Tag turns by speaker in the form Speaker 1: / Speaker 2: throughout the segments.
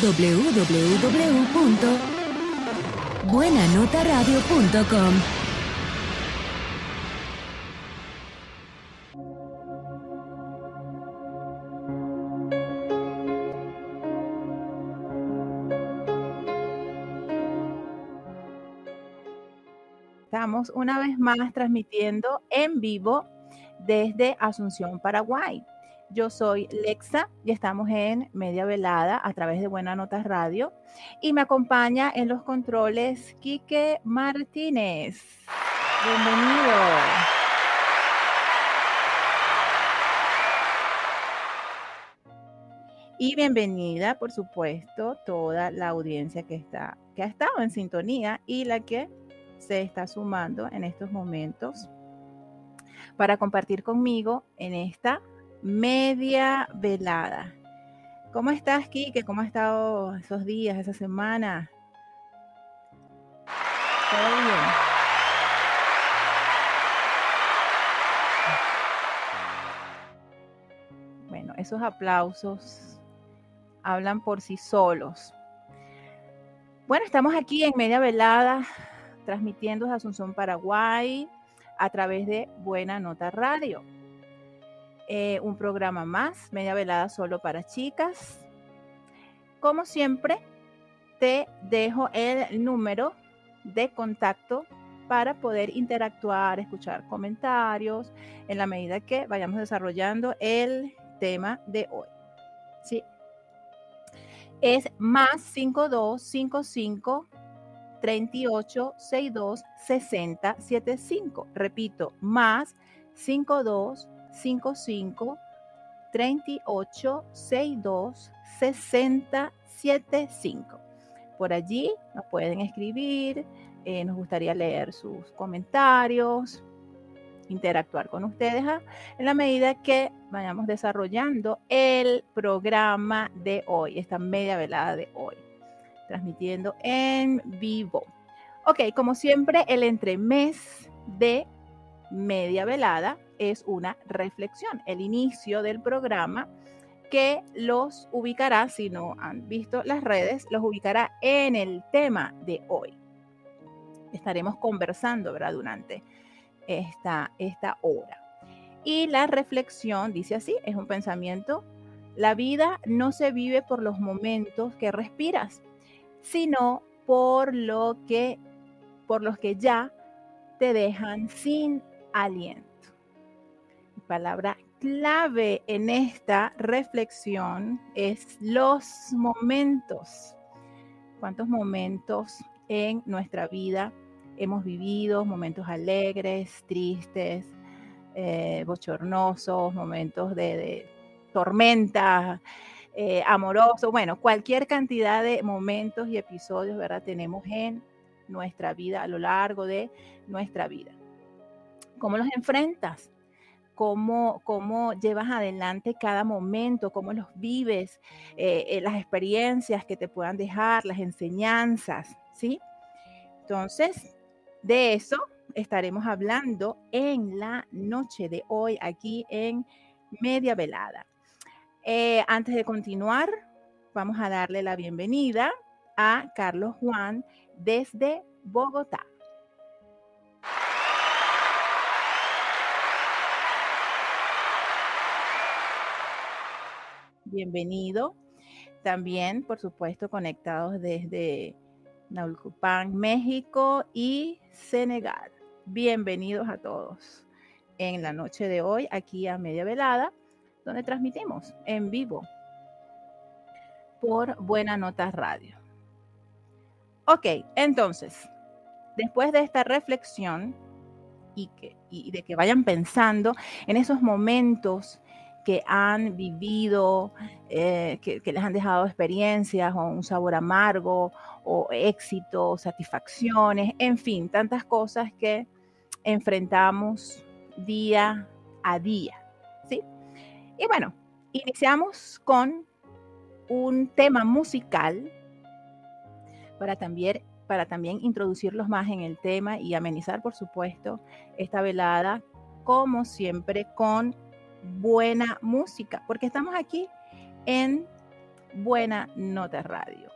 Speaker 1: www.buenanotaradio.com.
Speaker 2: Estamos una vez más transmitiendo en vivo desde Asunción, Paraguay. Yo soy Lexa y estamos en Media Velada a través de Buena Notas Radio. Y me acompaña en los controles Quique Martínez. Bienvenido. Y bienvenida, por supuesto, toda la audiencia que está, que ha estado en sintonía y la que se está sumando en estos momentos para compartir conmigo en esta media velada. ¿Cómo estás, Kike? ¿Cómo ha estado esos días, esa semana? ¿Todo bien? Bueno, esos aplausos hablan por sí solos. Bueno, estamos aquí en media velada, transmitiendo desde Asunción, Paraguay, a través de Buena Nota Radio. Eh, un programa más, media velada solo para chicas. Como siempre, te dejo el número de contacto para poder interactuar, escuchar comentarios en la medida que vayamos desarrollando el tema de hoy. ¿Sí? Es más 5255 38 62 60 75. Repito, más 52 55 38 62 60 75. Por allí nos pueden escribir, eh, nos gustaría leer sus comentarios, interactuar con ustedes ¿ah? en la medida que vayamos desarrollando el programa de hoy, esta media velada de hoy transmitiendo en vivo. Ok, como siempre, el entremés de media velada es una reflexión, el inicio del programa que los ubicará, si no han visto las redes, los ubicará en el tema de hoy. Estaremos conversando. Durante esta, esta hora. Y la reflexión dice así, es un pensamiento, la vida no se vive por los momentos que respiras, sino por lo que por los que ya te dejan sin aliento. Palabra clave en esta reflexión es los momentos. ¿Cuántos momentos en nuestra vida hemos vivido? Momentos alegres, tristes, eh, bochornosos, momentos de, tormenta, eh, amoroso, bueno, cualquier cantidad de momentos y episodios, ¿verdad? Tenemos en nuestra vida, a lo largo de nuestra vida. ¿Cómo los enfrentas? Cómo, cómo, llevas adelante cada momento, cómo los vives, eh, eh, las experiencias que te puedan dejar, las enseñanzas, ¿sí? Entonces, de eso estaremos hablando en la noche de hoy aquí en Media Velada. Eh, antes de continuar, vamos a darle la bienvenida a Carlos Juan desde Bogotá. Bienvenido. También, por supuesto, conectados desde Naulcupán, México y Senegal. Bienvenidos a todos en la noche de hoy aquí a Media Velada donde transmitimos en vivo por Buena Notas Radio. Ok, entonces, después de esta reflexión y, que, y de que vayan pensando en esos momentos que han vivido, eh, que, les han dejado experiencias o un sabor amargo o éxito, satisfacciones, en fin, tantas cosas que enfrentamos día a día. Y bueno, iniciamos con un tema musical para también, para también introducirlos más en el tema y amenizar, por supuesto, esta velada, como siempre, con buena música, porque estamos aquí en Buena Nota Radio.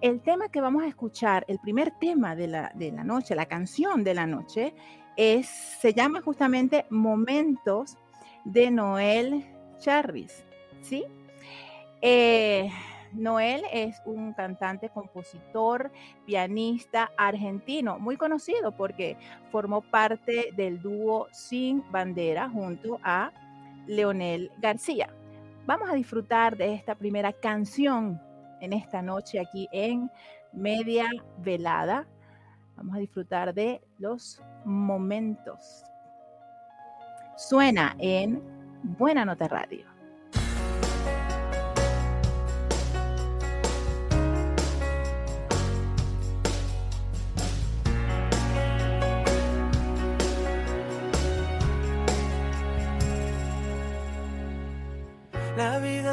Speaker 2: El tema que vamos a escuchar, el primer tema de la, de la noche, la canción de la noche, es, se llama justamente Momentos de Noel Charris, ¿sí? Eh, Noel es un cantante, compositor, pianista argentino, muy conocido porque formó parte del dúo Sin Bandera junto a Leonel García. Vamos a disfrutar de esta primera canción en esta noche aquí en Media Velada. Vamos a disfrutar de los momentos. Suena en Buena Nota Radio.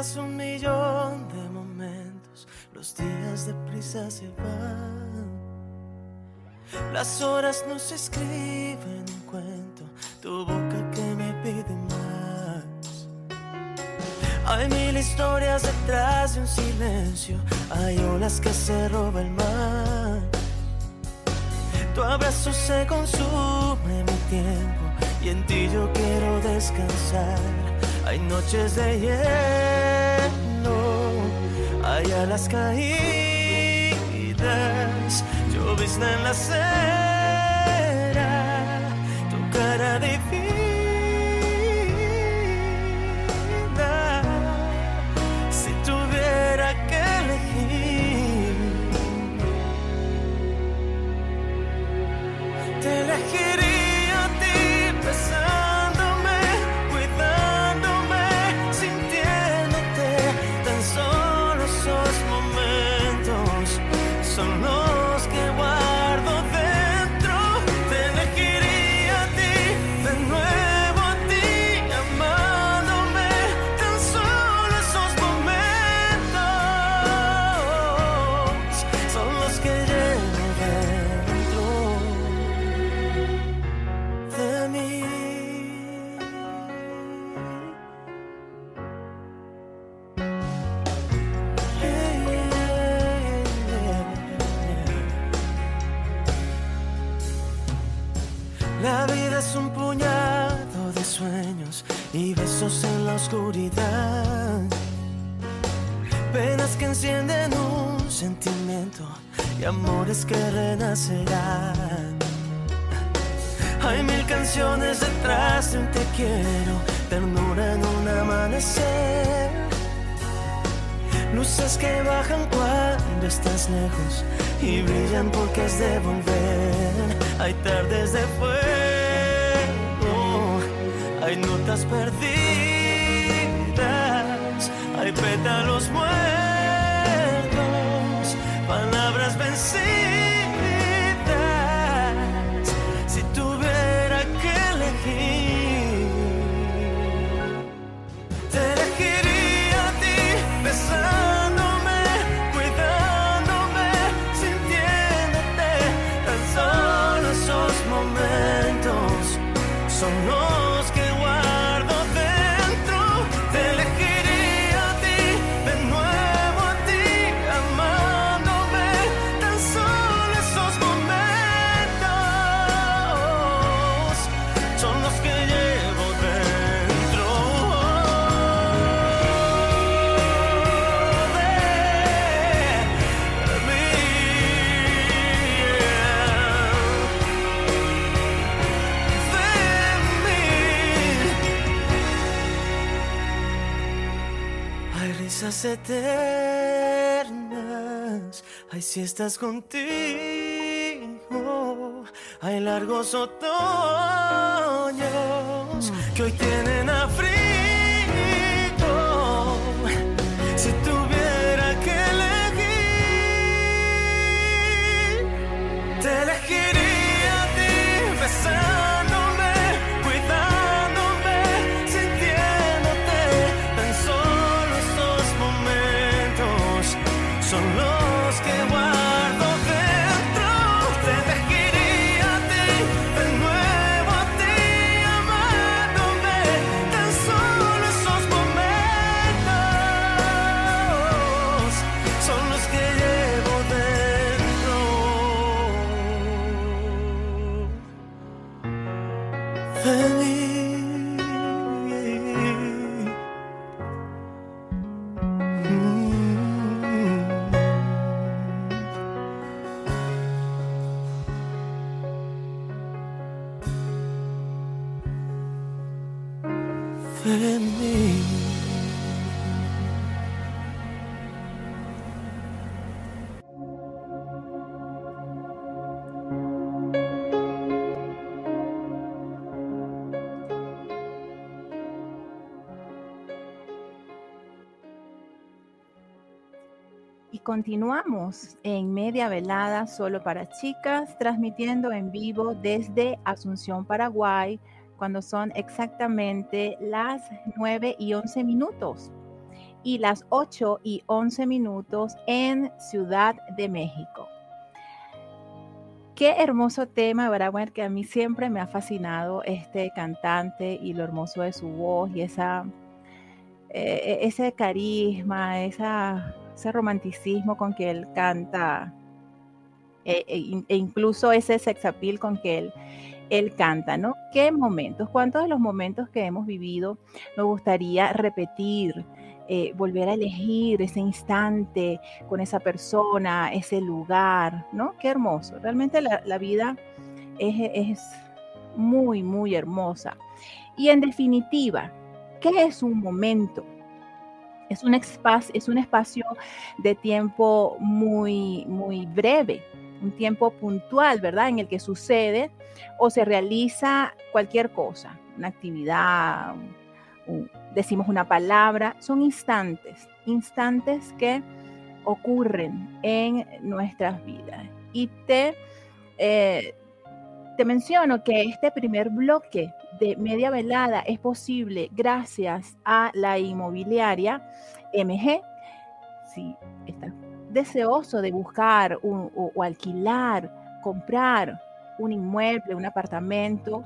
Speaker 1: Un millón de momentos, los días de prisa se van. Las horas no se escriben en cuento, tu boca que me pide más. Hay mil historias detrás de un silencio, hay olas que se roba el mar. Tu abrazo se consume mi tiempo y en ti yo quiero descansar. Hay noches de hielo, hay alas caídas, llovizna en la acera, tu cara divina. Oscuridad. Penas que encienden un sentimiento y amores que renacerán. Hay mil canciones detrás de un te quiero, ternura en un amanecer. Luces que bajan cuando estás lejos y brillan porque es de volver. Hay tardes de fuego, hay notas perdidas, hay pétalos muertos, palabras vencidas. Si tuviera que elegir, Risas eternas, hay siestas contigo, hay largos otoños que hoy tienen a frío. Si tuviera
Speaker 2: continuamos en media velada solo para chicas, transmitiendo en vivo desde Asunción, Paraguay, cuando son exactamente las 9 y 11 minutos y las 8 y 11 minutos en Ciudad de México. Qué hermoso tema, ¿verdad? que a mí siempre me ha fascinado este cantante y lo hermoso de su voz y esa, eh, ese carisma, esa ese romanticismo con que él canta, e, e, e incluso ese sexapil con que él, él canta, ¿no? ¿Qué momentos? ¿Cuántos de los momentos que hemos vivido nos gustaría repetir? Eh, volver a elegir ese instante con esa persona, ese lugar, ¿no? Qué hermoso. Realmente la, vida es, es, muy, muy hermosa. Y en definitiva, ¿qué es un momento? Es un, espacio, es un espacio de tiempo muy, muy breve, un tiempo puntual, ¿verdad? En el que sucede o se realiza cualquier cosa, una actividad, decimos una palabra, son instantes, instantes que ocurren en nuestras vidas. Y te, eh, te menciono que este primer bloque media velada es posible gracias a la inmobiliaria MG. Si estás deseoso de buscar o, alquilar, comprar un inmueble, un apartamento,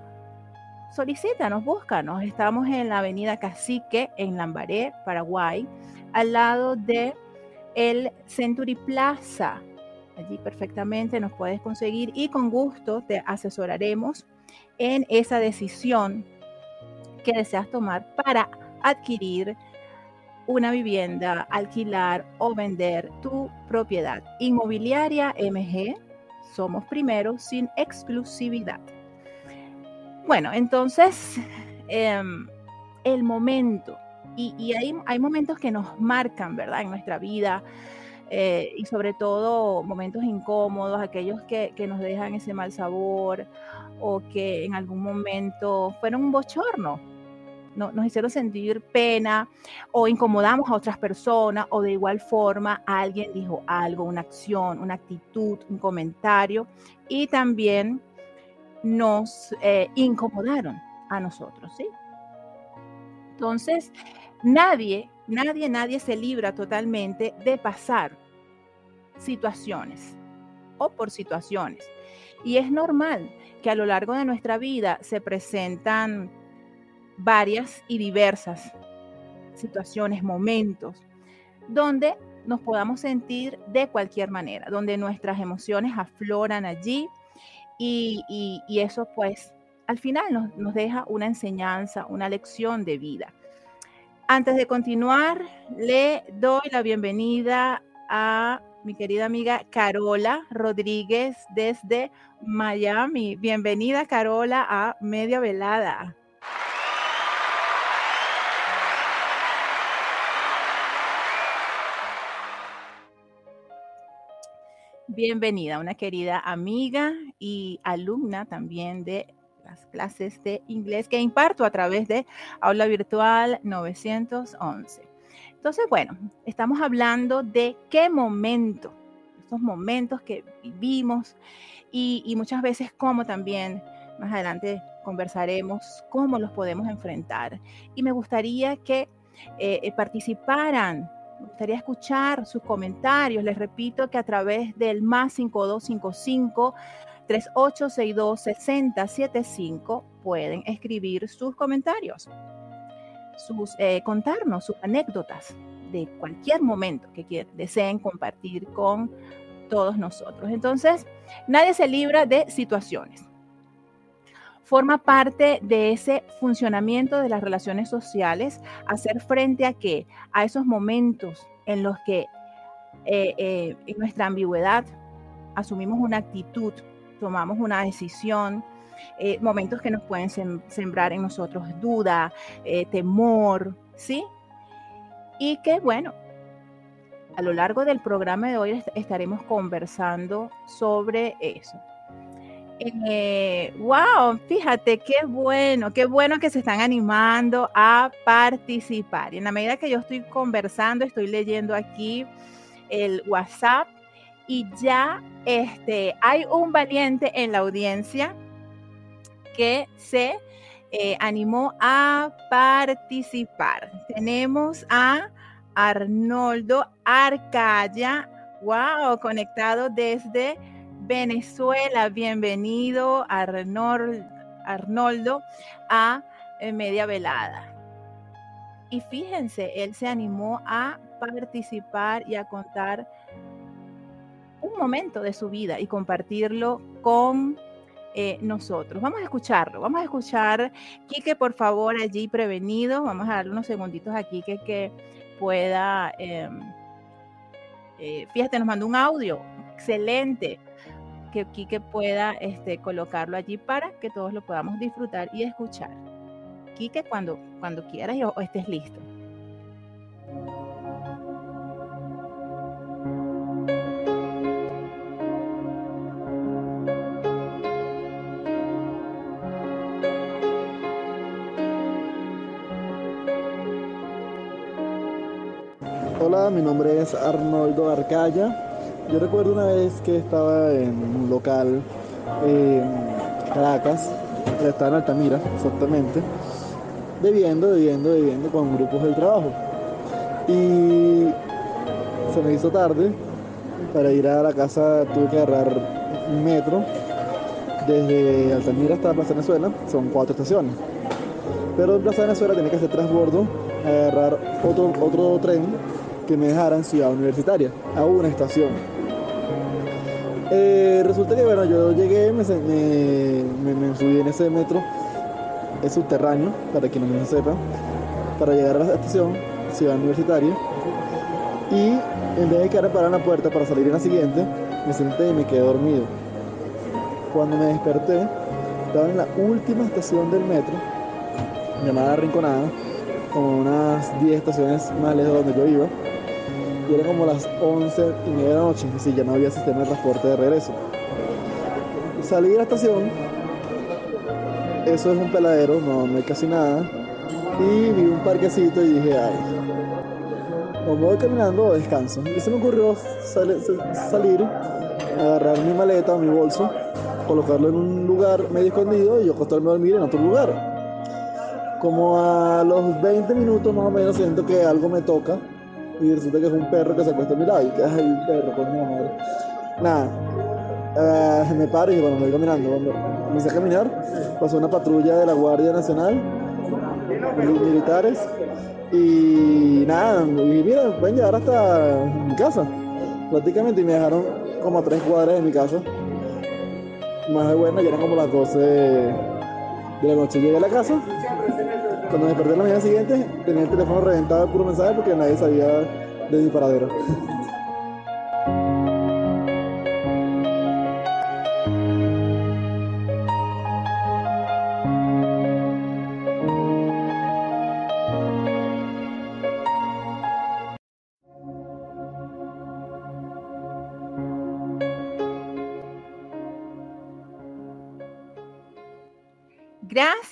Speaker 2: solicítanos, búscanos. Estamos en la avenida Cacique, en Lambaré, Paraguay, al lado de el Century Plaza. Allí perfectamente nos puedes conseguir y con gusto te asesoraremos en esa decisión que deseas tomar para adquirir una vivienda, alquilar o vender tu propiedad. Inmobiliaria MG, somos primero sin exclusividad. Bueno, entonces, em, el momento, y, hay, hay, momentos que nos marcan, ¿verdad? En nuestra vida, eh, y sobre todo momentos incómodos, aquellos que, que nos dejan ese mal sabor o que en algún momento fueron un bochorno, no, nos hicieron sentir pena o incomodamos a otras personas o de igual forma alguien dijo algo, una acción, una actitud, un comentario y también nos eh, incomodaron a nosotros, ¿sí? Entonces, nadie, nadie, nadie se libra totalmente de pasar situaciones o por situaciones. Y es normal que a lo largo de nuestra vida se presentan varias y diversas situaciones, momentos, donde nos podamos sentir de cualquier manera, donde nuestras emociones afloran allí y, eso pues al final nos, deja una enseñanza, una lección de vida. Antes de continuar, le doy la bienvenida a mi querida amiga Carola Rodríguez desde Miami. Bienvenida Carola a Media Velada. Bienvenida, una querida amiga y alumna también de las clases de inglés que imparto a través de Aula Virtual 911. Entonces, bueno, estamos hablando de qué momento, estos momentos que vivimos y, muchas veces cómo también más adelante conversaremos cómo los podemos enfrentar. Y me gustaría que eh, eh, participaran, me gustaría escuchar sus comentarios. Les repito que a través del más 5255 3862 6075 pueden escribir sus comentarios sus, eh, contarnos sus anécdotas de cualquier momento que deseen compartir con todos nosotros. Entonces, nadie se libra de situaciones. Forma parte de ese funcionamiento de las relaciones sociales, hacer frente a qué? A esos momentos en los que eh, eh, en nuestra ambigüedad asumimos una actitud, tomamos una decisión, eh, momentos que nos pueden sembrar en nosotros duda, eh, temor, ¿sí? Y que bueno, a lo largo del programa de hoy estaremos conversando sobre eso. Eh, wow, fíjate qué bueno, qué bueno que se están animando a participar. Y en la medida que yo estoy conversando, estoy leyendo aquí el WhatsApp y ya este, hay un valiente en la audiencia que se eh, animó a participar. Tenemos a Arnoldo Arcaya, wow, conectado desde Venezuela. Bienvenido, Arnoldo, a eh, Media Velada. Y fíjense, él se animó a participar y a contar un momento de su vida y compartirlo con eh, nosotros. Vamos a escucharlo, vamos a escuchar, Quique, por favor, allí prevenido. Vamos a darle unos segunditos aquí que, que pueda, em, eh, fíjate, nos mandó un audio, excelente, que Quique pueda este, colocarlo allí para que todos lo podamos disfrutar y escuchar. Quique, cuando, cuando quieras o estés listo.
Speaker 3: Hola, mi nombre es Arnoldo Arcaya. Yo recuerdo una vez que estaba en un local en Caracas, estaba en Altamira, exactamente, bebiendo, bebiendo, bebiendo con grupos del trabajo. Y se me hizo tarde, para ir a la casa tuve que agarrar un metro desde Altamira hasta Plaza Venezuela, son cuatro estaciones. Pero en Plaza Venezuela tenía que hacer transbordo, agarrar otro, otro tren que me dejaran Ciudad Universitaria, a una estación. Eh, resulta que bueno, yo llegué, me, me, subí en ese metro, es subterráneo, para quien no me sepa, para llegar a la estación Ciudad Universitaria. Y en vez de quedar parado en la puerta para salir en la siguiente, me senté y me quedé dormido. Cuando me desperté, estaba en la última estación del metro, llamada Rinconada, como unas 10 estaciones más lejos de donde yo iba y era como las 11 y media de la noche, y ya no había sistema de transporte de regreso. Salí de la estación, eso es un peladero, no, no hay casi nada, y vi un parquecito y dije, ay, o me voy caminando o descanso. Y se me ocurrió salir, agarrar mi maleta mi bolso, colocarlo en un lugar medio escondido y yo acostarme a dormir en otro lugar. Como a los 20 minutos más o menos siento que algo me toca y resulta que es un perro que se acuesta a mi lado. Y que ay un perro coño madre nada. Uh, me paro y bueno me voy caminando cuando comencé a caminar pasó una patrulla de la Guardia Nacional militares y nada y mira pueden llegar hasta mi casa. Prácticamente y me dejaron como a tres cuadras de mi casa. Más de buena ya eran como las 12 de la noche. Llegué a la casa cuando me desperté la mañana siguiente, tenía el teléfono reventado de puro mensaje porque nadie sabía de mi paradero.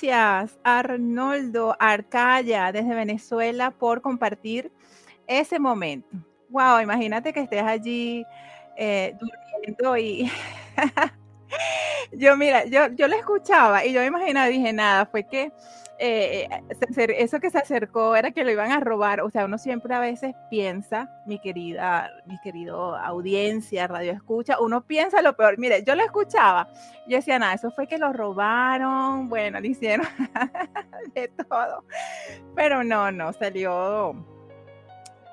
Speaker 2: Gracias, Arnoldo Arcaya, desde Venezuela, por compartir ese momento. Wow, imagínate que estés allí eh, durmiendo y yo, mira, yo, yo lo escuchaba y yo me imaginaba, dije, nada, fue que eh, eso que se acercó era que lo iban a robar. O sea, uno siempre a veces piensa, mi querida, mi querido audiencia, radio escucha, uno piensa lo peor. Mire, yo lo escuchaba, yo decía, nada, eso fue que lo robaron, bueno, le hicieron de todo. Pero no, no, salió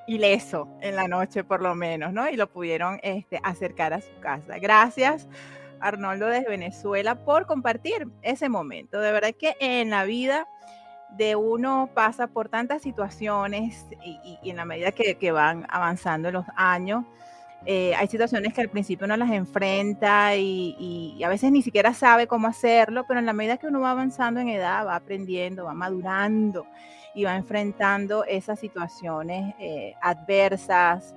Speaker 2: ileso en la noche por lo menos, ¿no? Y lo pudieron este, acercar a su casa. Gracias Arnoldo desde Venezuela por compartir ese momento. De verdad que en la vida de uno pasa por tantas situaciones y, en la medida que, van avanzando los años, eh, hay situaciones que al principio uno las enfrenta y, a veces ni siquiera sabe cómo hacerlo, pero en la medida que uno va avanzando en edad, va aprendiendo, va madurando
Speaker 4: y va enfrentando esas situaciones eh, adversas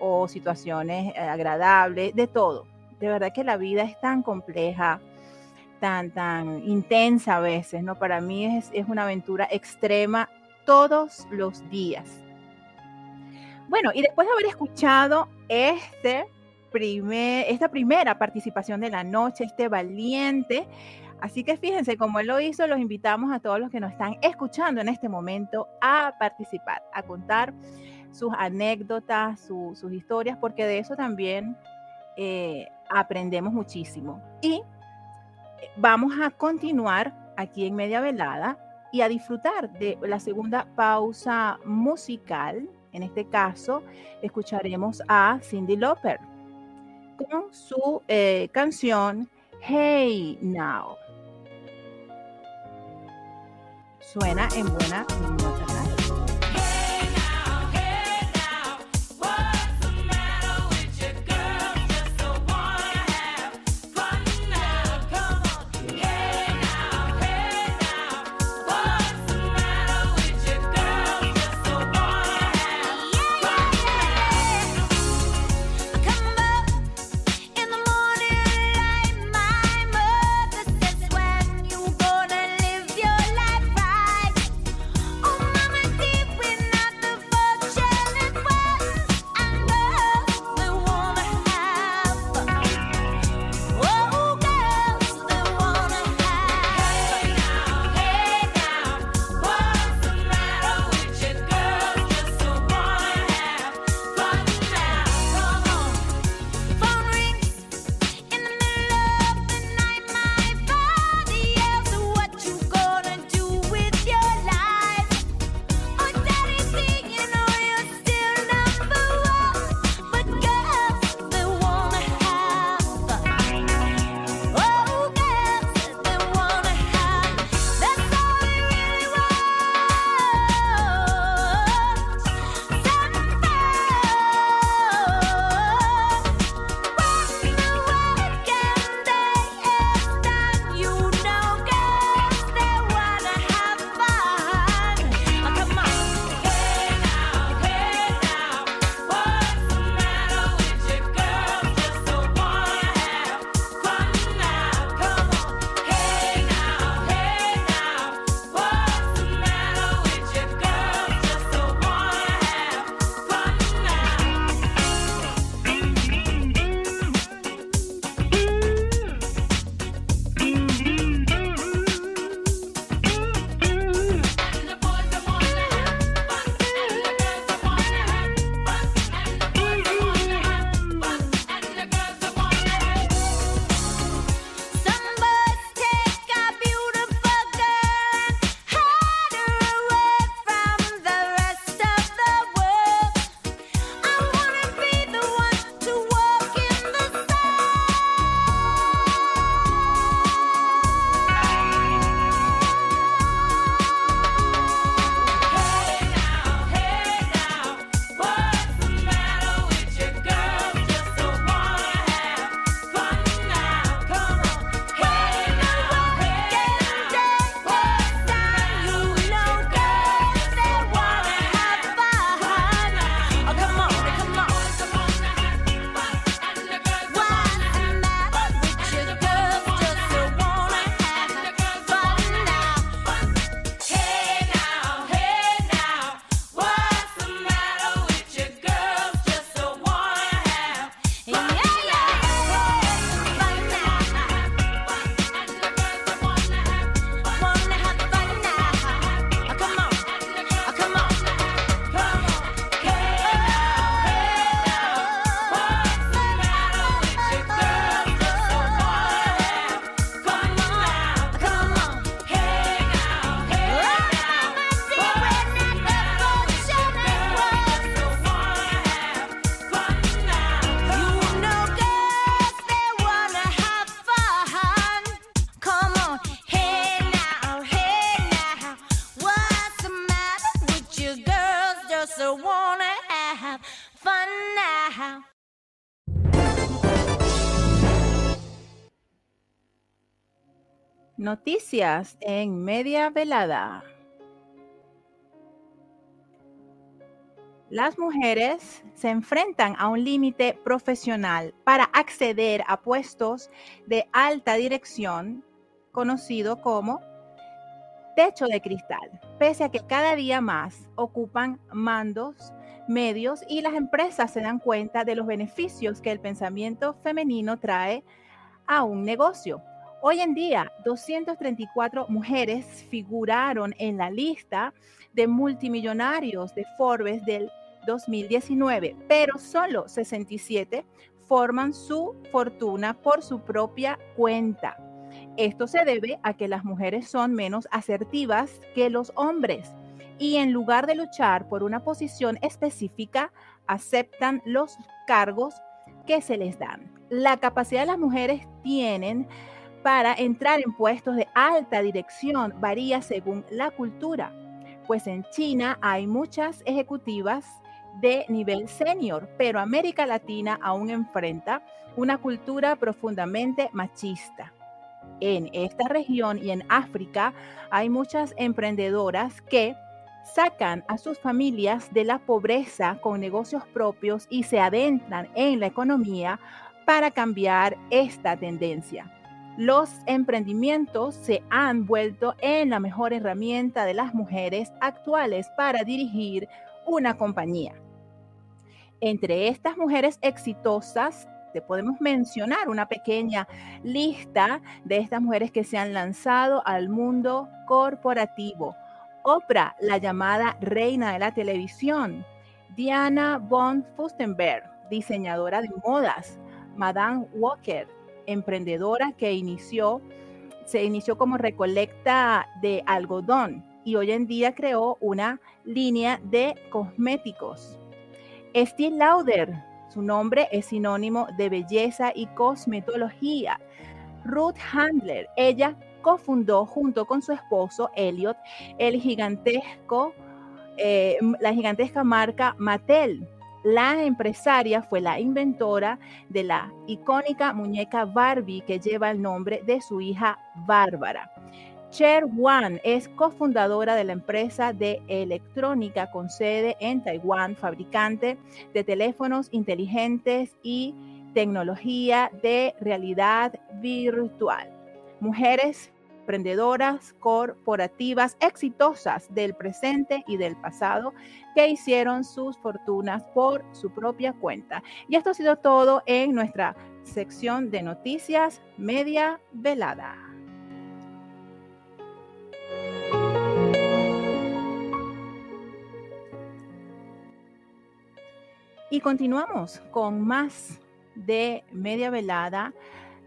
Speaker 4: o situaciones eh, agradables, de todo. De verdad que la vida es tan compleja, tan, tan intensa a veces, ¿no? Para mí es, es una aventura extrema todos los días. Bueno, y después de haber escuchado este primer, esta primera participación de la noche, este valiente, así que fíjense, como él lo hizo, los invitamos a todos los que nos están escuchando en este momento a participar, a contar sus anécdotas, sus historias, porque de eso también eh, aprendemos muchísimo. Y vamos a continuar aquí en Media Velada y a disfrutar de la segunda pausa musical. En este caso, escucharemos a Cindy Lauper con su eh, canción Hey Now. Suena en buena nota. En media velada.
Speaker 2: las mujeres se enfrentan a un límite profesional para acceder a puestos de alta dirección, conocido como techo de cristal, pese a que cada día más ocupan mandos medios y las empresas se dan cuenta de los beneficios que el pensamiento femenino trae a un negocio. Hoy en día, 234 mujeres figuraron en la lista de multimillonarios de Forbes del 2019, pero solo 67 forman su fortuna por su propia cuenta. Esto se debe a que las mujeres son menos asertivas que los hombres y en lugar de luchar por una posición específica, aceptan los cargos que se les dan. La capacidad de las mujeres tienen para entrar en puestos de alta dirección varía según la cultura, pues en China hay muchas ejecutivas de nivel senior, pero América Latina aún enfrenta una cultura profundamente machista. En esta región y en África hay muchas emprendedoras que sacan a sus familias de la pobreza con negocios propios y se adentran en la economía para cambiar esta tendencia. Los emprendimientos se han vuelto en la mejor herramienta de las mujeres actuales para dirigir una compañía. Entre estas mujeres exitosas, te podemos mencionar una pequeña lista de estas mujeres que se han lanzado al mundo corporativo Oprah, la llamada reina de la televisión. Diana von Fustenberg, diseñadora de modas. Madame Walker, emprendedora que inició, se inició como recolecta de algodón y hoy en día creó una línea de cosméticos. Steve Lauder, su nombre es sinónimo de belleza y cosmetología. Ruth Handler, ella cofundó junto con su esposo Elliot el gigantesco, eh, la gigantesca marca Mattel. La empresaria fue la inventora de la icónica muñeca Barbie que lleva el nombre de su hija Bárbara. Cher Wan es cofundadora de la empresa de electrónica con sede en Taiwán, fabricante de teléfonos inteligentes y tecnología de realidad virtual mujeres emprendedoras, corporativas, exitosas del presente y del pasado que hicieron sus fortunas por su propia cuenta. Y esto ha sido todo en nuestra sección de noticias media velada. Y continuamos con más de media velada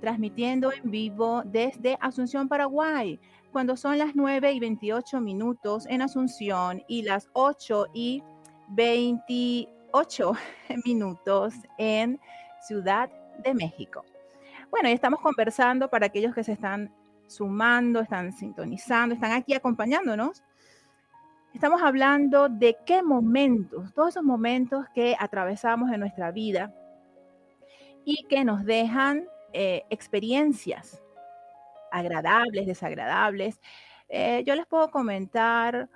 Speaker 2: transmitiendo en vivo desde Asunción, Paraguay, cuando son las 9 y 28 minutos en Asunción y las 8 y 28 minutos en Ciudad de México. Bueno, ya estamos conversando para aquellos que se están sumando, están sintonizando, están aquí acompañándonos. Estamos hablando de qué momentos, todos esos momentos que atravesamos en nuestra vida y que nos dejan eh, experiencias agradables, desagradables. Eh, yo les puedo comentar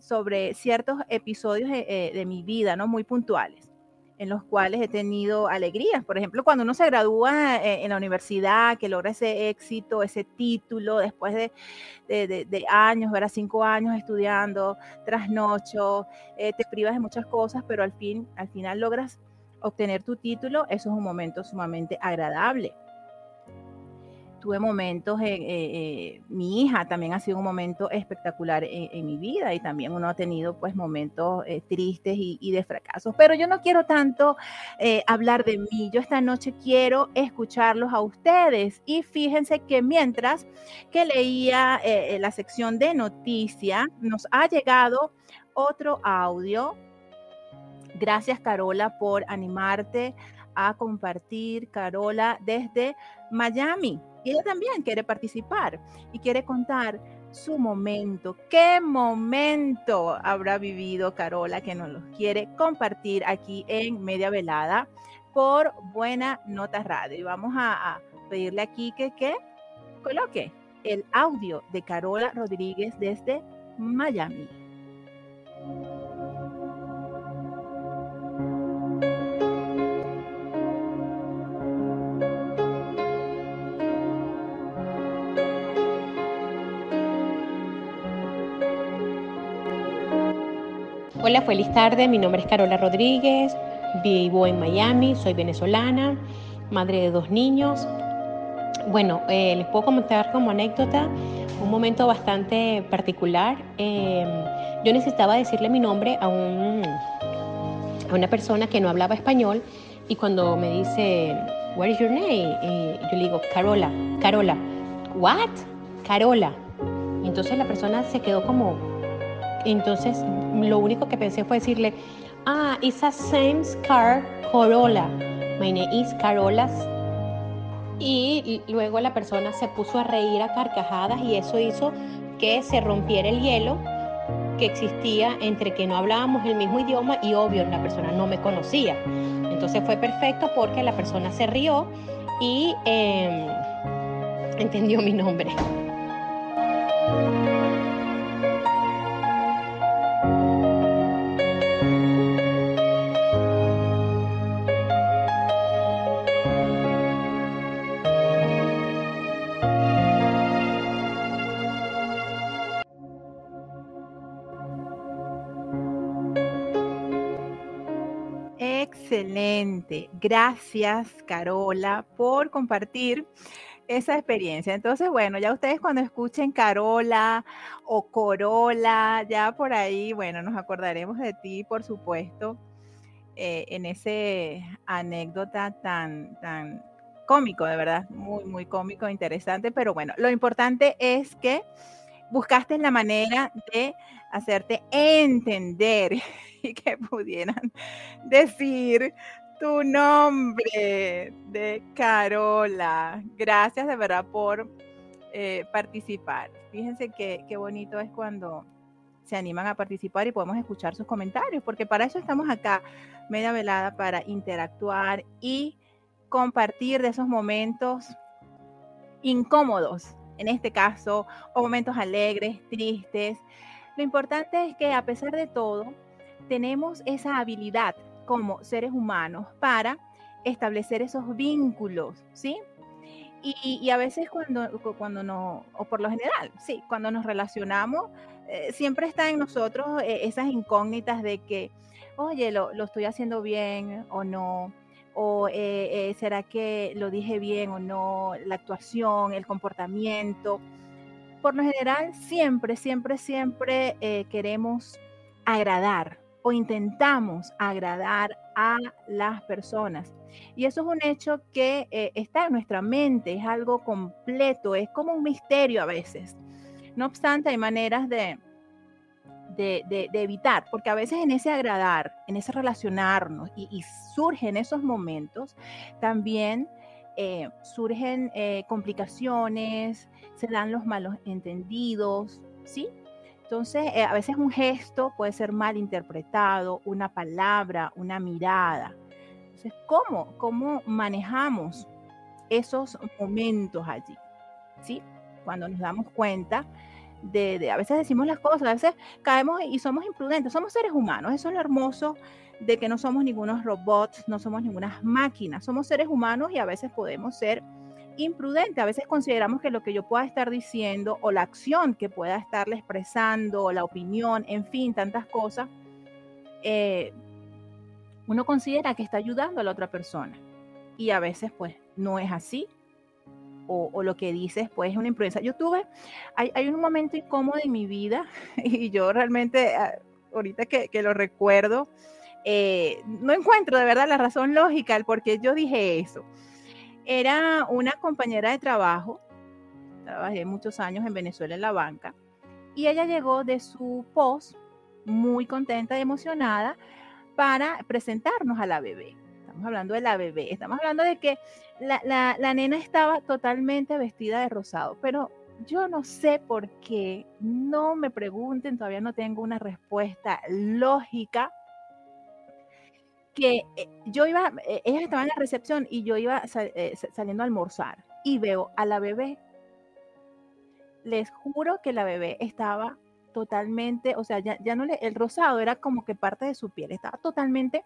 Speaker 2: sobre ciertos episodios eh, de mi vida, ¿no? Muy puntuales, en los cuales he tenido alegrías. Por ejemplo, cuando uno se gradúa en la universidad, que logra ese éxito, ese título, después de, años, ¿verdad? Cinco años estudiando, trasnocho, te privas de muchas cosas, pero al fin, al final logras obtener tu título, eso es un momento sumamente agradable. Tuve momentos, eh, eh, mi hija también ha sido un momento espectacular en, mi vida y también uno ha tenido pues momentos eh, tristes y, de fracasos. Pero yo no quiero tanto hablar de mí, yo esta noche quiero escucharlos a ustedes y fíjense que mientras que leía la sección de noticias, nos ha llegado otro audio Gracias, Carola, por animarte a compartir, Carola, desde Miami. Y ella también quiere participar y quiere contar su momento. ¿Qué momento habrá vivido Carola que nos lo quiere compartir aquí en Media Velada por Buena Nota Radio? Y vamos a, pedirle aquí que, que coloque el audio de Carola Rodríguez desde Miami.
Speaker 5: Hola, feliz tarde. Mi nombre es Carola Rodríguez. Vivo en Miami. Soy venezolana, madre de dos niños. Bueno, eh, les puedo comentar como anécdota un momento bastante particular. Eh, yo necesitaba decirle mi nombre a, un, a una persona que no hablaba español y cuando me dice, What is your name? Yo le digo, Carola, Carola. What? Carola. Entonces la persona se quedó como, entonces lo único que pensé fue decirle, ah, it's a same car Corolla. My name is Carolas. Y luego la persona se puso a reír a carcajadas y eso hizo que se rompiera el hielo que existía entre que no hablábamos el mismo idioma y obvio la persona no me conocía. Entonces fue perfecto porque la persona se rió y em, entendió mi nombre.
Speaker 2: Excelente. Gracias, Carola, por compartir esa experiencia. Entonces, bueno, ya ustedes cuando escuchen Carola o Corola, ya por ahí, bueno, nos acordaremos de ti, por supuesto, eh, en ese anécdota tan, tan cómico, de verdad, muy, muy cómico, interesante, pero bueno, lo importante es que buscaste la manera de hacerte entender y que pudieran decir tu nombre de Carola. Gracias de verdad por eh, participar. Fíjense qué, qué bonito es cuando se animan a participar y podemos escuchar sus comentarios, porque para eso estamos acá, media velada, para interactuar y compartir de esos momentos incómodos, en este caso, o momentos alegres, tristes. Lo importante es que a pesar de todo, tenemos esa habilidad como seres humanos para establecer esos vínculos, ¿sí? Y, a veces cuando, cuando no, o por lo general, sí, cuando nos relacionamos, eh, siempre está en nosotros eh, esas incógnitas de que, oye, lo, estoy haciendo bien o no, o eh, será que lo dije bien o no, la actuación, el comportamiento. Por lo general, siempre, siempre, siempre queremos agradar, o intentamos agradar a las personas. Y eso es un hecho que eh, está en nuestra mente, es algo completo, es como un misterio a veces. No obstante, hay maneras de, de, evitar, porque a veces en ese agradar, en ese relacionarnos y, surgen esos momentos, también eh, surgen eh, complicaciones, se dan los malos entendidos, ¿sí? Entonces, eh, a veces un gesto puede ser mal interpretado, una palabra, una mirada. Entonces, ¿cómo? ¿Cómo manejamos esos momentos allí? ¿Sí? Cuando nos damos cuenta de, a veces decimos las cosas, a veces caemos y somos imprudentes, somos seres humanos, eso es lo hermoso de que no somos ningunos robots, no somos ninguna máquinas, somos seres humanos y a veces podemos ser imprudente. A veces consideramos que lo que yo pueda estar diciendo o la acción que pueda estarle expresando la opinión, en fin, tantas cosas, eh, uno considera que está ayudando a la otra persona. Y a veces pues no es así. O, lo que dices pues es una imprudencia. Yo tuve, hay, un momento incómodo en mi vida y yo realmente, ah, ahorita que, lo recuerdo, eh, no encuentro de verdad la razón lógica el por qué yo dije eso era una compañera de trabajo, trabajé muchos años en Venezuela en la banca, y ella llegó de su post muy contenta y emocionada para presentarnos a la bebé. Estamos hablando de la bebé, estamos hablando de que la, la nena estaba totalmente vestida de rosado, pero yo no sé por qué, no me pregunten, todavía no tengo una respuesta lógica que eh, yo iba, eh, ellas estaban en la recepción y yo iba eh, saliendo a almorzar y veo a la bebé. Les juro que la bebé estaba totalmente, o sea, ya, ya no le, el rosado era como que parte de su piel, estaba totalmente,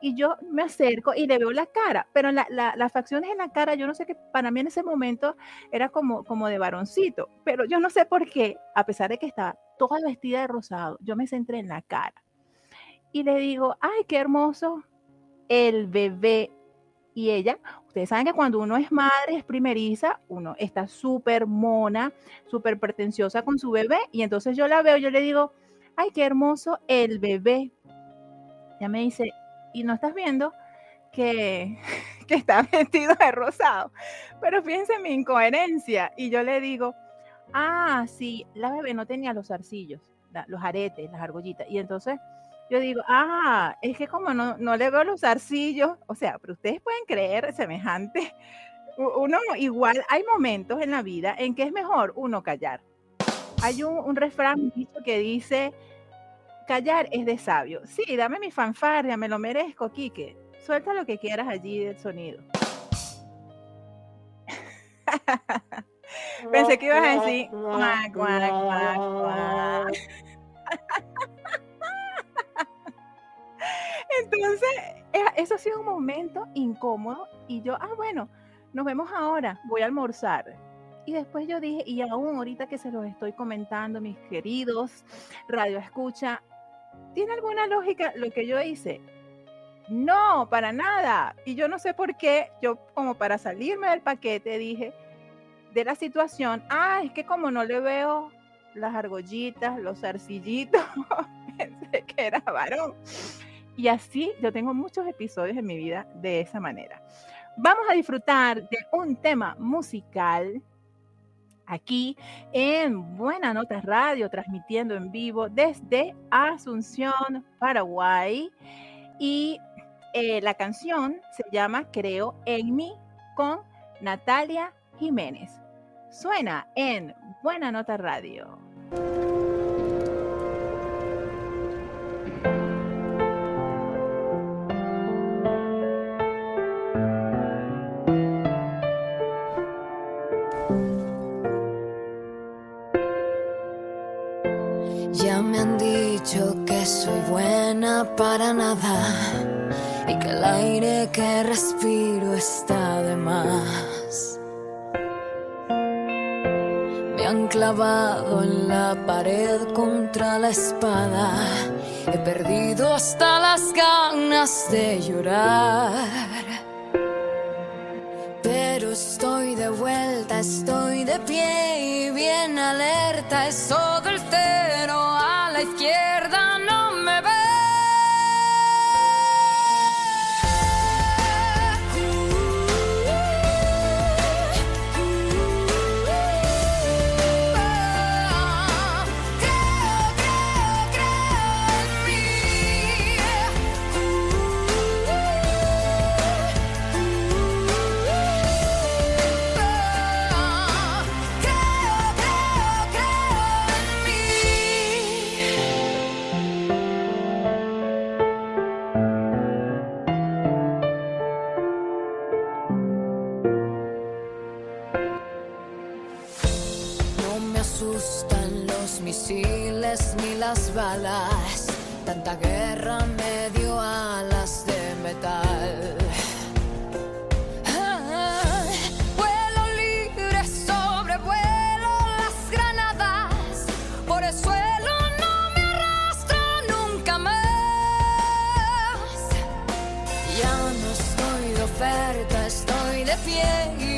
Speaker 2: y yo me acerco y le veo la cara, pero la, las facciones en la cara, yo no sé qué, para mí en ese momento era como, como de varoncito, pero yo no sé por qué, a pesar de que estaba toda vestida de rosado, yo me centré en la cara. y le digo, ay, qué hermoso el bebé. Y ella, ustedes saben que cuando uno es madre, es primeriza, uno está súper mona, súper pretenciosa con su bebé. Y entonces yo la veo, yo le digo, ay, qué hermoso el bebé. Ya me dice, ¿y no estás viendo que, que está vestido de rosado? Pero fíjense mi incoherencia. Y yo le digo, ah, sí, la bebé no tenía los zarcillos, los aretes, las argollitas. Y entonces yo digo, ah, es que como no, no le veo los arcillos, o sea, pero ustedes pueden creer semejante. Uno igual, hay momentos en la vida en que es mejor uno callar. Hay un, un refrán que dice, callar es de sabio. Sí, dame mi fanfarria, me lo merezco, Quique. Suelta lo que quieras allí del sonido. Pensé que ibas a decir, Entonces, e, eso ha sido un momento incómodo y yo, ah, bueno, nos vemos ahora, voy a almorzar. Y después yo dije, y aún ahorita que se los estoy comentando, mis queridos Radio Escucha, ¿tiene alguna lógica lo que yo hice? No, para nada. Y yo no sé por qué, yo como para salirme del paquete dije de la situación, ah, es que como no le veo las argollitas, los arcillitos, pensé que era varón. Y así yo tengo muchos episodios en mi vida de esa manera. Vamos a disfrutar de un tema musical aquí en Buena Nota Radio, transmitiendo en vivo desde Asunción, Paraguay. Y eh, la canción se llama Creo en mí con Natalia Jiménez. Suena en Buena Nota Radio.
Speaker 6: Aire que respiro está de más. Me han clavado en la pared contra la espada. He perdido hasta las ganas de llorar. Pero estoy de vuelta, estoy de pie y bien alerta. Es todo el cero estoy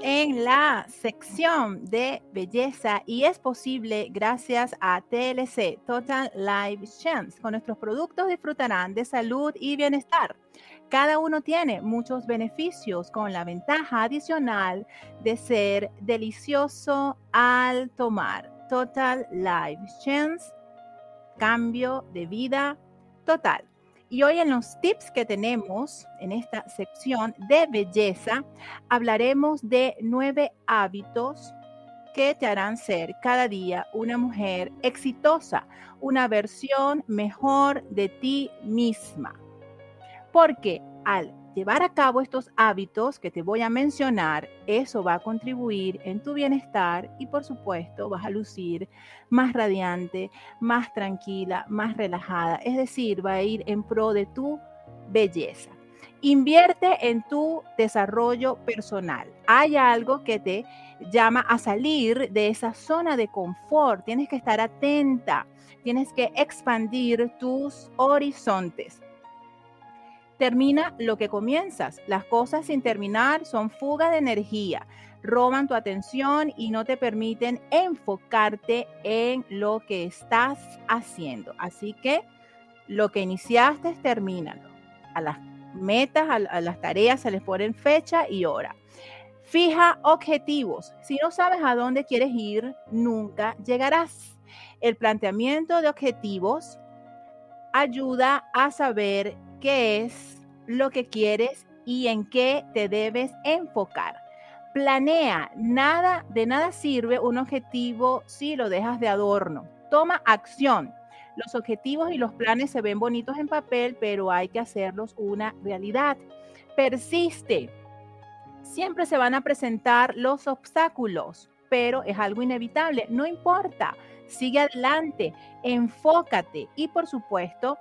Speaker 2: en la sección de belleza y es posible gracias a TLC, Total Life Chance. Con nuestros productos disfrutarán de salud y bienestar. Cada uno tiene muchos beneficios con la ventaja adicional de ser delicioso al tomar. Total Life Chance, cambio de vida total. Y hoy en los tips que tenemos en esta sección de belleza, hablaremos de nueve hábitos que te harán ser cada día una mujer exitosa, una versión mejor de ti misma. Porque al llevar a cabo estos hábitos que te voy a mencionar, eso va a contribuir en tu bienestar y por supuesto vas a lucir más radiante, más tranquila, más relajada. Es decir, va a ir en pro de tu belleza. Invierte en tu desarrollo personal. Hay algo que te llama a salir de esa zona de confort. Tienes que estar atenta. Tienes que expandir tus horizontes. Termina lo que comienzas. Las cosas sin terminar son fuga de energía, roban tu atención y no te permiten enfocarte en lo que estás haciendo. Así que lo que iniciaste, termínalo. A las metas, a, a las tareas se les ponen fecha y hora. Fija objetivos. Si no sabes a dónde quieres ir, nunca llegarás. El planteamiento de objetivos ayuda a saber qué es lo que quieres y en qué te debes enfocar. Planea, nada de nada sirve un objetivo si lo dejas de adorno. Toma acción. Los objetivos y los planes se ven bonitos en papel, pero hay que hacerlos una realidad. Persiste. Siempre se van a presentar los obstáculos, pero es algo inevitable. No importa. Sigue adelante, enfócate y por supuesto,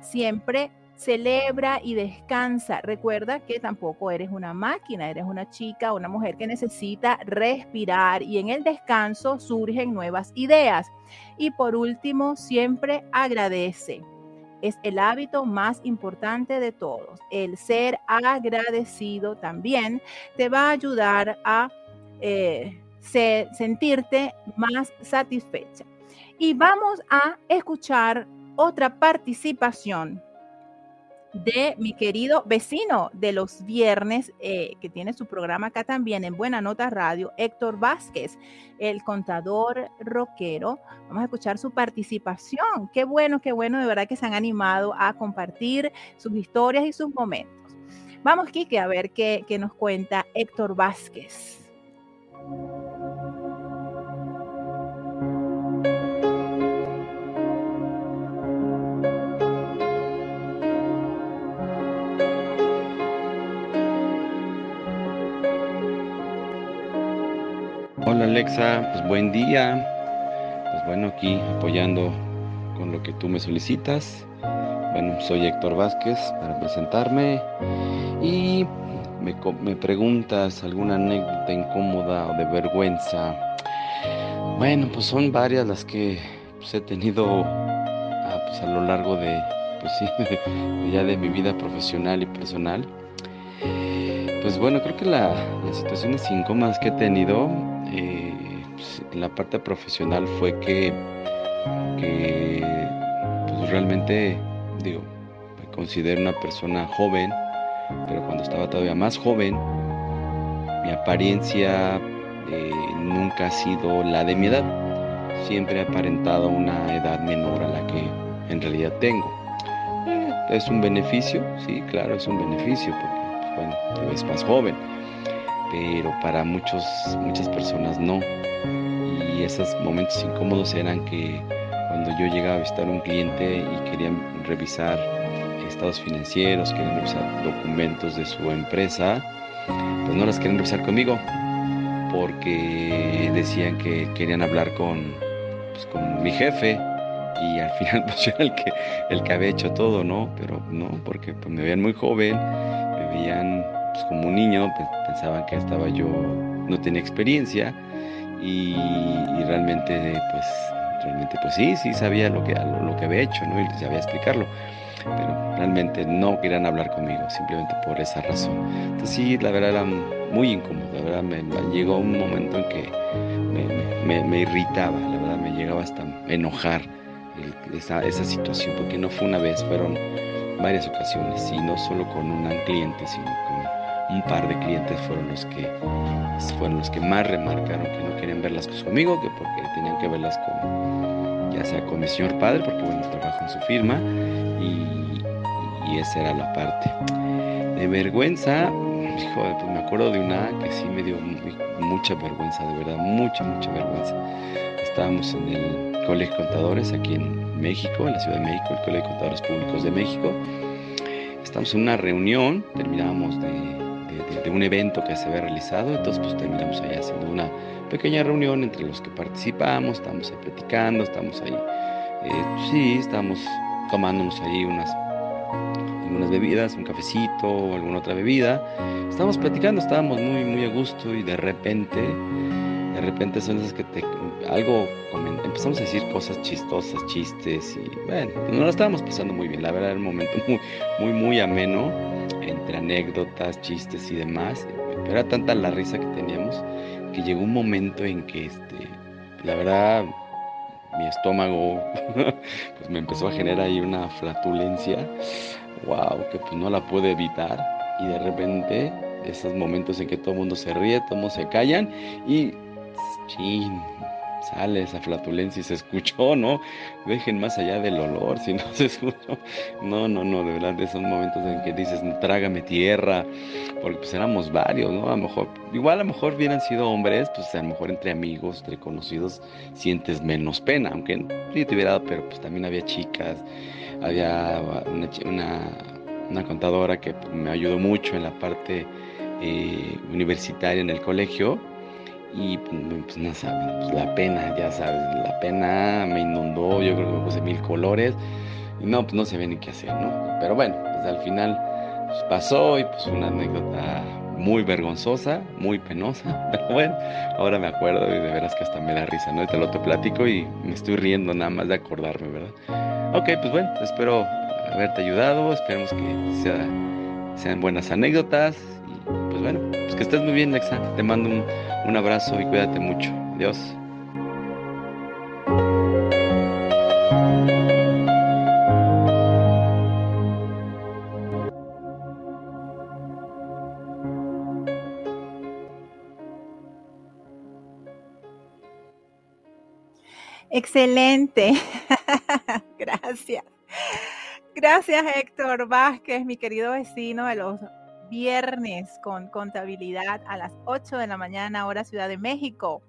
Speaker 2: siempre celebra y descansa. Recuerda que tampoco eres una máquina, eres una chica, una mujer que necesita respirar y en el descanso surgen nuevas ideas. Y por último, siempre agradece. Es el hábito más importante de todos. El ser agradecido también te va a ayudar a eh, se, sentirte más satisfecha. Y vamos a escuchar otra participación de mi querido vecino de los viernes, eh, que tiene su programa acá también en Buena Nota Radio, Héctor Vázquez, el contador rockero. Vamos a escuchar su participación. Qué bueno, qué bueno, de verdad que se han animado a compartir sus historias y sus momentos. Vamos, Kike, a ver qué, qué nos cuenta Héctor Vázquez.
Speaker 7: Alexa, pues buen día. Pues bueno, aquí apoyando con lo que tú me solicitas. Bueno, soy Héctor Vázquez para presentarme y me, me preguntas alguna anécdota incómoda o de vergüenza. Bueno, pues son varias las que pues, he tenido ah, pues, a lo largo de, pues de- ya de mi vida profesional y personal. Pues bueno, creo que la- las situaciones incómodas que he tenido en la parte profesional fue que, pues realmente, digo, me considero una persona joven, pero cuando estaba todavía más joven, mi apariencia eh, nunca ha sido la de mi edad. Siempre he aparentado una edad menor a la que en realidad tengo. Eh, es un beneficio, sí, claro, es un beneficio, porque pues, bueno, ves más joven pero para muchos, muchas personas no. Y esos momentos incómodos eran que cuando yo llegaba a visitar a un cliente y querían revisar estados financieros, querían revisar documentos de su empresa, pues no las querían revisar conmigo. porque decían que querían hablar con, pues, con mi jefe y al final pues yo era el que, el que había hecho todo, ¿no? Pero no, porque pues, me veían muy joven, me veían pues, como niño, pensaban que estaba yo, no tenía experiencia y, realmente pues realmente pues sí, sí sabía lo que, lo, que había hecho, ¿no? Y sabía explicarlo pero realmente no querían hablar conmigo, simplemente por esa razón. Entonces sí, la verdad era muy incómodo, la verdad me, llegó un momento en que me, me, irritaba, la verdad me llegaba hasta enojar esa, esa situación, porque no fue una vez, fueron varias ocasiones, y no solo con un cliente, sino con un par de clientes fueron los que fueron los que más remarcaron que no querían ver las cosas conmigo, que porque tenían que verlas con ya sea con mi señor padre, porque bueno, trabajo en su firma, y, esa era la parte. De vergüenza, hijo, pues me acuerdo de una que sí me dio mucha vergüenza, de verdad, mucha, mucha vergüenza. Estábamos en el Colegio de Contadores aquí en México, en la Ciudad de México, el Colegio de Contadores Públicos de México. Estamos en una reunión, terminábamos de, un evento que se había realizado, entonces pues terminamos ahí haciendo una pequeña reunión entre los que participamos, estamos ahí platicando, estamos ahí, eh, sí, estamos tomándonos ahí unas, algunas bebidas, un cafecito o alguna otra bebida. Estábamos platicando, estábamos muy, muy a gusto y de repente, de repente son esas que te, algo, empezamos a decir cosas chistosas, chistes y bueno, no lo estábamos pasando muy bien, la verdad era un momento muy, muy, muy ameno entre anécdotas, chistes y demás, pero era tanta la risa que teníamos que llegó un momento en que, este, la verdad, mi estómago pues me empezó a generar ahí una flatulencia, wow, que pues no la pude evitar. Y de repente esos momentos en que todo el mundo se ríe, todos se callan y chin, sale esa flatulencia y se escuchó, ¿no? Dejen más allá del olor, si no se escuchó. No, no, no, de verdad, de esos momentos en que dices, trágame tierra, porque pues éramos varios, ¿no? A lo mejor, igual a lo mejor hubieran sido hombres, pues a lo mejor entre amigos, entre conocidos, sientes menos pena, aunque sí te hubiera dado, pero pues también había chicas, había una, una, contadora que me ayudó mucho en la parte eh, universitaria en el colegio y pues, no saben, pues, la pena, ya sabes, la pena me inundó, yo creo que me puse mil colores y no, pues no ve ni qué hacer, ¿no? Pero bueno, pues al final pues, pasó y pues una anécdota muy vergonzosa, muy penosa, pero bueno, ahora me acuerdo y de veras que hasta me da risa, ¿no? Te lo te platico y me estoy riendo nada más de acordarme, ¿verdad? Ok, pues bueno, espero haberte ayudado, esperemos que sea, sean buenas anécdotas y pues bueno, pues que estés muy bien, Lexa, te mando un un abrazo y cuídate mucho. Adiós.
Speaker 2: Excelente. Gracias. Gracias, Héctor Vázquez, mi querido vecino de los viernes con contabilidad a las 8 de la mañana, hora Ciudad de México.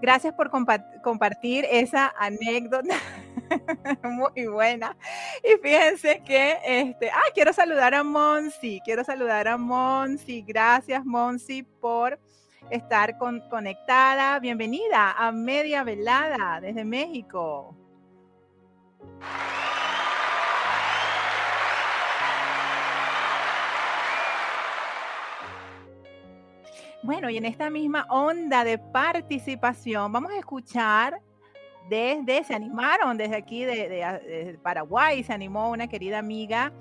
Speaker 2: Gracias por compartir esa anécdota muy buena. Y fíjense que, este, ah, quiero saludar a Monsi, quiero saludar a Monsi. Gracias, Monsi, por estar conectada. Bienvenida a Media Velada desde México. Bueno, y en esta misma onda de participación, vamos a escuchar desde, se animaron desde aquí de, Paraguay, se animó una querida amiga,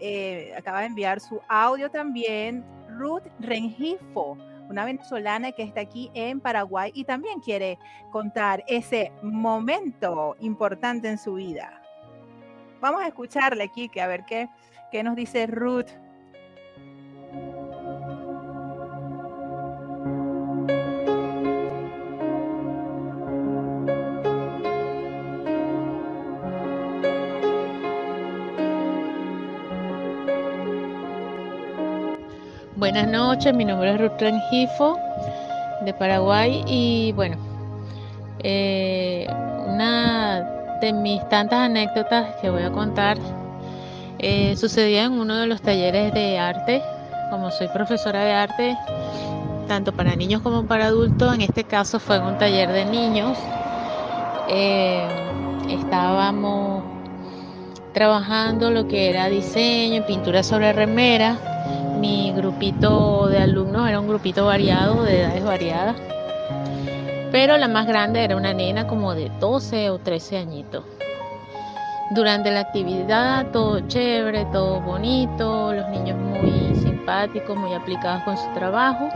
Speaker 2: eh, acaba de enviar su audio también, Ruth Rengifo, una venezolana que está aquí en Paraguay y también quiere contar ese momento importante en su vida. Vamos a escucharle aquí, que a ver qué, qué nos dice Ruth
Speaker 8: Buenas noches, mi nombre es Ruth Rengifo de Paraguay y bueno, eh, una de mis tantas anécdotas que voy a contar eh, sucedía en uno de los talleres de arte, como soy profesora de arte, tanto para niños como para adultos. En este caso fue un taller de niños. Eh, estábamos trabajando lo que era diseño, pintura sobre remera. Mi grupito de alumnos era un grupito variado, de edades variadas. Pero la más grande era una nena como de 12 o 13 añitos. Durante la actividad todo chévere, todo bonito, los niños muy simpáticos, muy aplicados con su trabajo.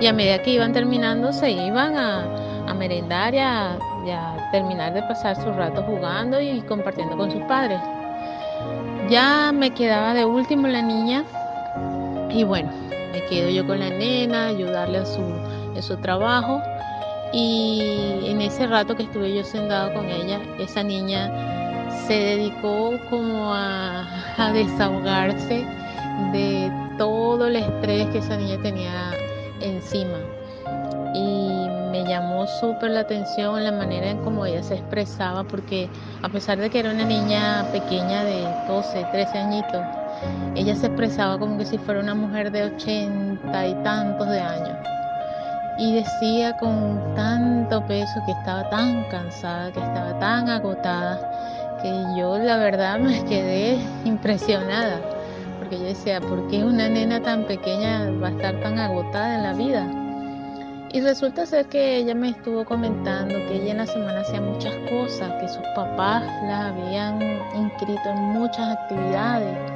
Speaker 8: Y a medida que iban terminando se iban a, merendar y a, terminar de pasar su rato jugando y compartiendo con sus padres. Ya me quedaba de último la niña y bueno, me quedo yo con la nena, ayudarle a su, en su trabajo. Y en ese rato que estuve yo sentado con ella, esa niña se dedicó como a, desahogarse de todo el estrés que esa niña tenía encima. Y me llamó súper la atención la manera en cómo ella se expresaba, porque a pesar de que era una niña pequeña de 12, 13 añitos, ella se expresaba como que si fuera una mujer de 80 y tantos de años. Y decía con tanto peso que estaba tan cansada, que estaba tan agotada, que yo la verdad me quedé impresionada, porque yo decía, ¿por qué una nena tan pequeña va a estar tan agotada en la vida? Y resulta ser que ella me estuvo comentando que ella en la semana hacía muchas cosas, que sus papás la habían inscrito en muchas actividades,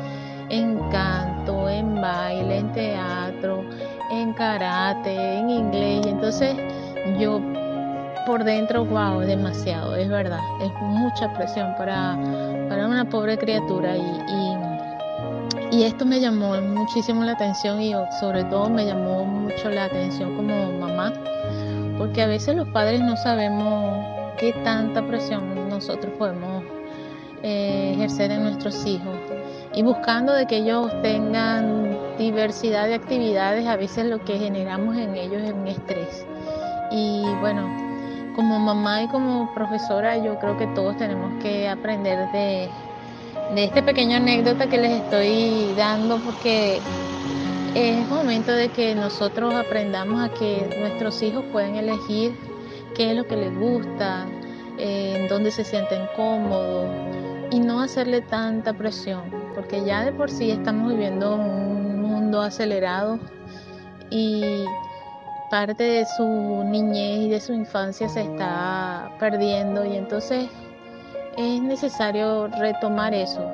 Speaker 8: en canto, en baile, en teatro, en karate, en inglés. Entonces yo por dentro, wow, demasiado, es verdad, es mucha presión para, para una pobre criatura y, y, esto me llamó muchísimo la atención y sobre todo me llamó mucho la atención como mamá, porque a veces los padres no sabemos qué tanta presión nosotros podemos eh, ejercer en nuestros hijos y buscando de que ellos tengan diversidad de actividades, a veces lo que generamos en ellos es un estrés. Y bueno, como mamá y como profesora, yo creo que todos tenemos que aprender de, de este pequeño anécdota que les estoy dando porque es momento de que nosotros aprendamos a que nuestros hijos pueden elegir qué es lo que les gusta, en dónde se sienten cómodos y no hacerle tanta presión, porque ya de por sí estamos viviendo un mundo acelerado y parte de su niñez y de su infancia se está perdiendo y entonces es necesario retomar eso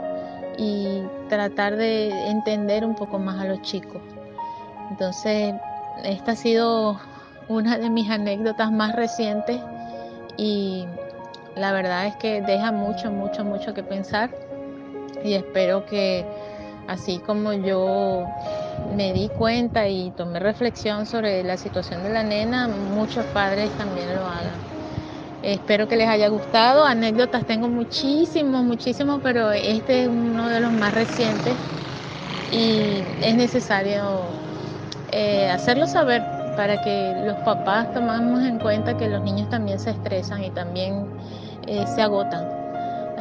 Speaker 8: y tratar de entender un poco más a los chicos. Entonces, esta ha sido una de mis anécdotas más recientes y la verdad es que deja mucho, mucho, mucho que pensar y espero que así como yo me di cuenta y tomé reflexión sobre la situación de la nena, muchos padres también lo hagan. Espero que les haya gustado. Anécdotas tengo muchísimos, muchísimos, pero este es uno de los más recientes y es necesario eh, hacerlo saber para que los papás tomemos en cuenta que los niños también se estresan y también eh, se agotan.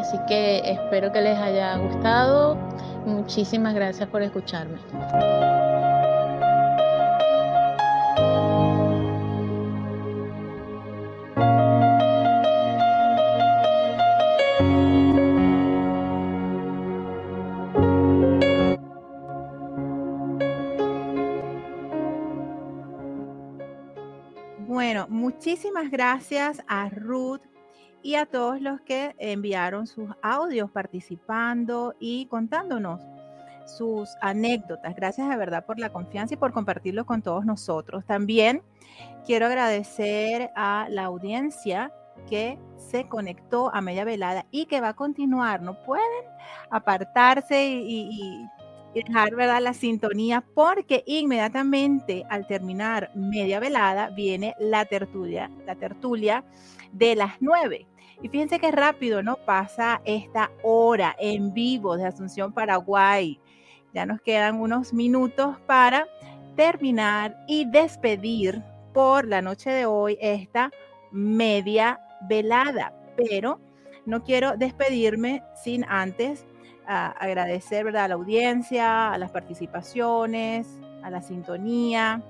Speaker 8: Así que espero que les haya gustado. Muchísimas gracias por escucharme.
Speaker 2: Bueno, muchísimas gracias a Ruth y a todos los que enviaron sus audios participando y contándonos sus anécdotas. Gracias de verdad por la confianza y por compartirlo con todos nosotros. También quiero agradecer a la audiencia que se conectó a media velada y que va a continuar. No pueden apartarse y, dejar ¿verdad? la sintonía porque inmediatamente al terminar media velada viene la tertulia, la tertulia de las nueve. Y fíjense qué rápido, ¿no? Pasa esta hora en vivo de Asunción, Paraguay. Ya nos quedan unos minutos para terminar y despedir por la noche de hoy esta media velada. Pero no quiero despedirme sin antes ah, agradecer ¿verdad? a la audiencia, a las participaciones, a la sintonía.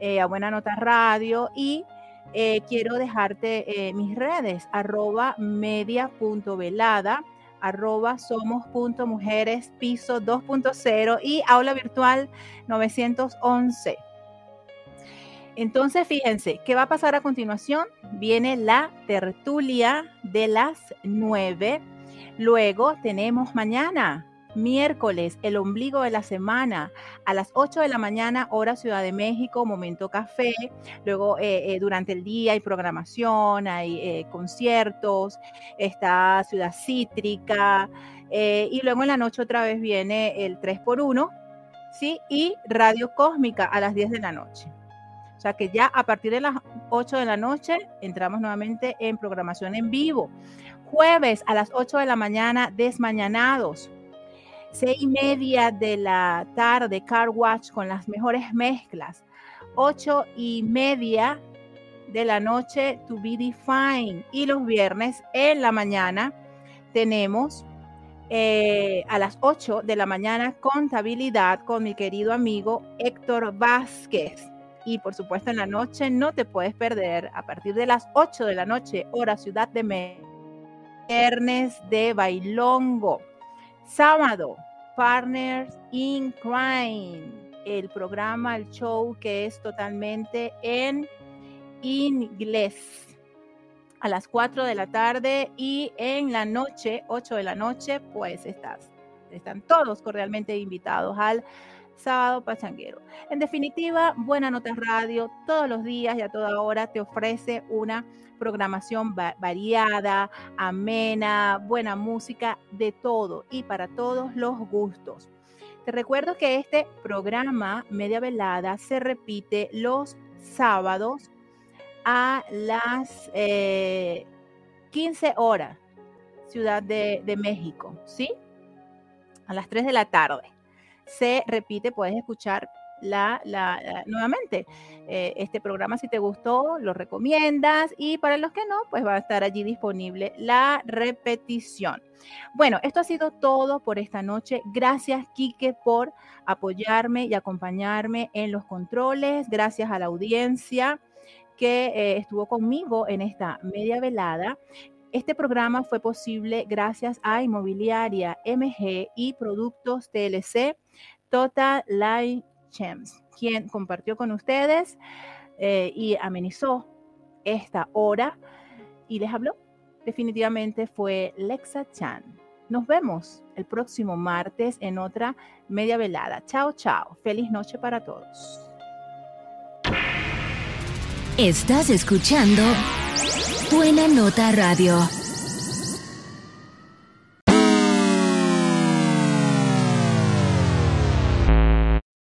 Speaker 2: eh, a Buena Nota Radio y eh, quiero dejarte mis redes, arroba media.velada, arroba somos.mujeres piso 2.0 y aula virtual 911. Entonces, fíjense, ¿qué va a pasar a continuación? Viene la tertulia de las 9. Luego tenemos mañana, miércoles, el ombligo de la semana, a las 8 de la mañana, hora Ciudad de México, momento café. Luego, eh, eh, durante el día hay programación, hay eh, conciertos, está Ciudad Cítrica. y luego en la noche otra vez viene el 3x1, ¿sí? Y Radio Cósmica a las 10 de la noche sea que ya a partir de las 8 de la noche entramos nuevamente en programación en vivo. Jueves a las 8 de la mañana, desmañanados. Seis y media de la tarde, Car Watch con las mejores mezclas. Ocho y media de la noche, To Be Defined. Y los viernes en la mañana tenemos eh, a las 8 de la mañana contabilidad con mi querido amigo Héctor Vázquez. Y por supuesto en la noche no te puedes perder a partir de las 8 de la noche, hora Ciudad de México, viernes de Bailongo. Sábado, Partners in Crime, el programa, el show que es totalmente en inglés. A las 4 de la tarde y en la noche, 8 de la noche, pues estás, están todos cordialmente invitados al sábado pachanguero. En definitiva, Buena Nota Radio todos los días y a toda hora te ofrece una programación variada, amena, buena música, de todo y para todos los gustos. Te recuerdo que este programa Media Velada se repite los sábados a las 15 eh, horas, Ciudad de, de México, ¿sí? A las 3 de la tarde se repite, puedes escuchar la, nuevamente eh, este programa si te gustó, lo recomiendas y para los que no, pues va a estar allí disponible la repetición. Bueno, esto ha sido todo por esta noche. Gracias, Quique, por apoyarme y acompañarme en los controles. Gracias a la audiencia que eh, estuvo conmigo en esta media velada. Este programa fue posible gracias a Inmobiliaria MG y Productos TLC Total Life Champs, quien compartió con ustedes eh, y amenizó esta hora y les habló. Definitivamente fue Lexa Chan. Nos vemos el próximo martes en otra media velada. Chao, chao. Feliz noche para todos.
Speaker 9: Estás escuchando Buena Nota Radio.